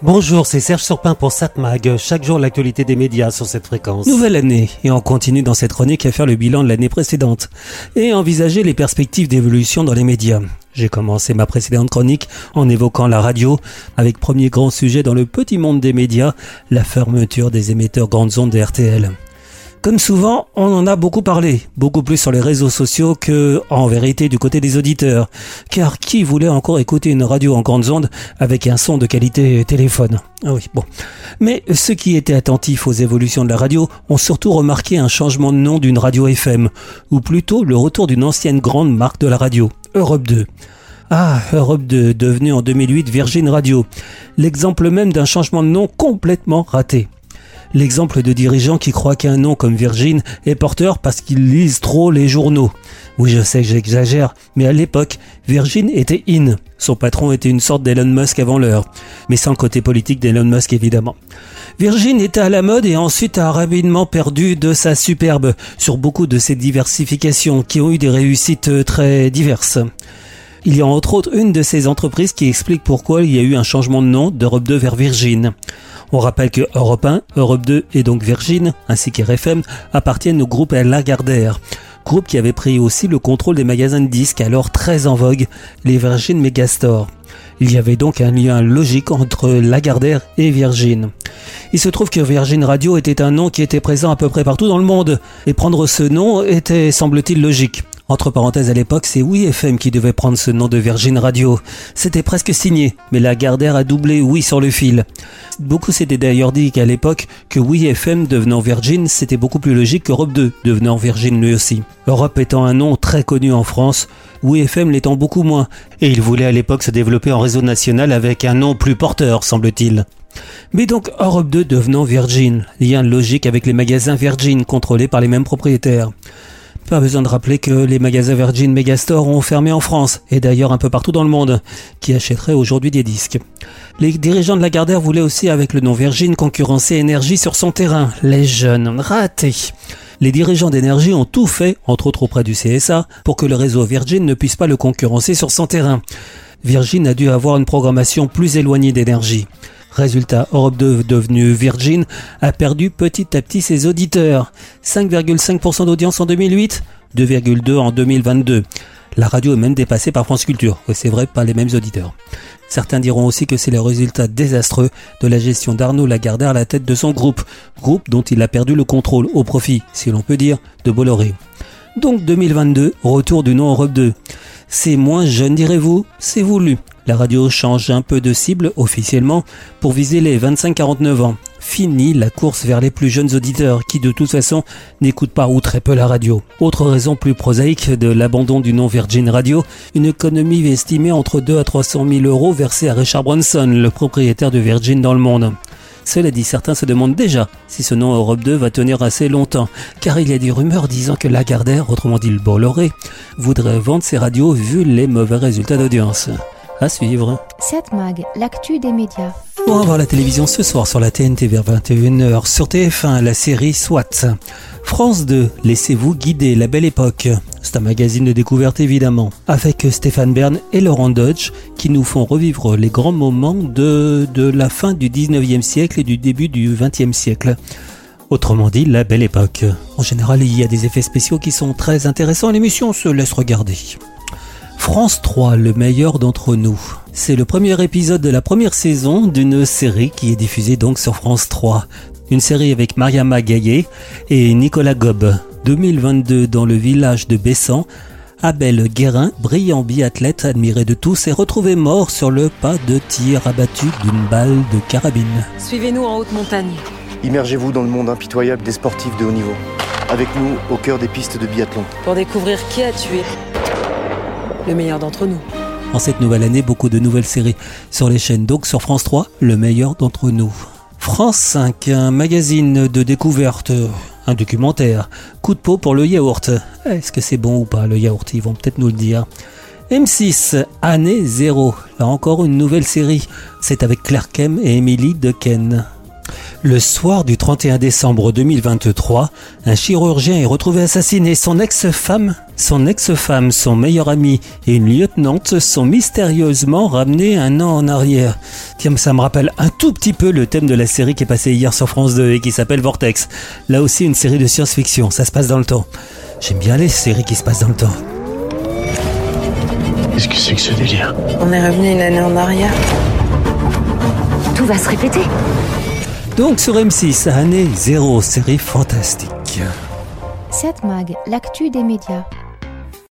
Bonjour, c'est Serge Surpin pour SatMag. Chaque jour, l'actualité des médias sur cette fréquence. Nouvelle année, et on continue dans cette chronique à faire le bilan de l'année précédente et envisager les perspectives d'évolution dans les médias. J'ai commencé ma précédente chronique en évoquant la radio, avec premier grand sujet dans le petit monde des médias, la fermeture des émetteurs grandes ondes de RTL. Comme souvent, on en a beaucoup parlé, beaucoup plus sur les réseaux sociaux que, en vérité, du côté des auditeurs. Car qui voulait encore écouter une radio en grandes ondes avec un son de qualité téléphone? Ah oui, bon. Mais ceux qui étaient attentifs aux évolutions de la radio ont surtout remarqué un changement de nom d'une radio FM, ou plutôt le retour d'une ancienne grande marque de la radio, Europe 2. Ah, Europe 2, devenue en 2008 Virgin Radio. L'exemple même d'un changement de nom complètement raté l'exemple de dirigeants qui croient qu'un nom comme Virgin est porteur parce qu'ils lisent trop les journaux. Oui, je sais que j'exagère, mais à l'époque, Virgin était in. Son patron était une sorte d'Elon Musk avant l'heure, mais sans côté politique d'Elon Musk évidemment. Virgin était à la mode et ensuite a rapidement perdu de sa superbe sur beaucoup de ses diversifications qui ont eu des réussites très diverses. Il y a entre autres une de ces entreprises qui explique pourquoi il y a eu un changement de nom d'Europe 2 vers Virgin. On rappelle que Europe 1, Europe 2 et donc Virgin, ainsi qu'RFM, appartiennent au groupe Lagardère. Groupe qui avait pris aussi le contrôle des magasins de disques alors très en vogue, les Virgin Megastore. Il y avait donc un lien logique entre Lagardère et Virgin. Il se trouve que Virgin Radio était un nom qui était présent à peu près partout dans le monde, et prendre ce nom était, semble-t-il, logique. Entre parenthèses, à l'époque, c'est Oui FM qui devait prendre ce nom de Virgin Radio. C'était presque signé, mais la Gardère a doublé Oui sur le fil. Beaucoup s'étaient d'ailleurs dit qu'à l'époque, que Oui FM devenant Virgin, c'était beaucoup plus logique qu'Europe 2 devenant Virgin lui aussi. Europe étant un nom très connu en France, Oui FM l'étant beaucoup moins, et il voulait à l'époque se développer en réseau national avec un nom plus porteur, semble-t-il. Mais donc Europe 2 devenant Virgin, lien logique avec les magasins Virgin contrôlés par les mêmes propriétaires. Pas besoin de rappeler que les magasins Virgin Megastore ont fermé en France, et d'ailleurs un peu partout dans le monde, qui achèteraient aujourd'hui des disques. Les dirigeants de la Gardère voulaient aussi, avec le nom Virgin, concurrencer Énergie sur son terrain. Les jeunes, ratés. Les dirigeants d'énergie ont tout fait, entre autres auprès du CSA, pour que le réseau Virgin ne puisse pas le concurrencer sur son terrain. Virgin a dû avoir une programmation plus éloignée d'énergie. Résultat, Europe 2 devenue Virgin a perdu petit à petit ses auditeurs. 5,5% d'audience en 2008, 2,2 en 2022. La radio est même dépassée par France Culture. c'est vrai, pas les mêmes auditeurs. Certains diront aussi que c'est le résultat désastreux de la gestion d'Arnaud Lagardère à la tête de son groupe, groupe dont il a perdu le contrôle au profit, si l'on peut dire, de Bolloré. Donc 2022, retour du nom Europe 2. C'est moins jeune, direz-vous C'est voulu. La radio change un peu de cible officiellement pour viser les 25-49 ans. Fini la course vers les plus jeunes auditeurs qui de toute façon n'écoutent pas ou très peu la radio. Autre raison plus prosaïque de l'abandon du nom Virgin Radio, une économie estimée entre 2 à 300 000 euros versée à Richard Branson, le propriétaire de Virgin dans le monde. Cela dit, certains se demandent déjà si ce nom Europe 2 va tenir assez longtemps, car il y a des rumeurs disant que Lagardère, autrement dit le Bolloré, voudrait vendre ses radios vu les mauvais résultats d'audience. À suivre. 7 Mag, l'actu des médias. On va voir la télévision ce soir sur la TNT vers 21h. Sur TF1, la série SWAT. France 2, Laissez-vous guider, la belle époque. C'est un magazine de découverte évidemment. Avec Stéphane Bern et Laurent Dodge qui nous font revivre les grands moments de, de la fin du 19e siècle et du début du 20e siècle. Autrement dit, la belle époque. En général, il y a des effets spéciaux qui sont très intéressants. L'émission se laisse regarder. France 3, le meilleur d'entre nous. C'est le premier épisode de la première saison d'une série qui est diffusée donc sur France 3. Une série avec Mariama Gaillet et Nicolas Gob. 2022 dans le village de Bessan. Abel Guérin, brillant biathlète admiré de tous, est retrouvé mort sur le pas de tir abattu d'une balle de carabine. Suivez-nous en haute montagne. Immergez-vous dans le monde impitoyable des sportifs de haut niveau. Avec nous, au cœur des pistes de biathlon. Pour découvrir qui a tué le meilleur d'entre nous. En cette nouvelle année, beaucoup de nouvelles séries sur les chaînes. Donc sur France 3, le meilleur d'entre nous. France 5, un magazine de découverte, un documentaire. Coup de peau pour le yaourt. Est-ce que c'est bon ou pas le yaourt? Ils vont peut-être nous le dire. M6, année 0. Là encore une nouvelle série. C'est avec Claire Kem et Emily Dequesne. Le soir du 31 décembre 2023, un chirurgien est retrouvé assassiné. Son ex-femme, son ex-femme, son meilleur ami et une lieutenante sont mystérieusement ramenés un an en arrière. Tiens, ça me rappelle un tout petit peu le thème de la série qui est passée hier sur France 2 et qui s'appelle Vortex. Là aussi une série de science-fiction, ça se passe dans le temps. J'aime bien les séries qui se passent dans le temps. Qu'est-ce que c'est que ce délire? On est revenu une année en arrière. Tout va se répéter. Donc sur M6, année 0, série fantastique. 7 Mag, l'actu des médias.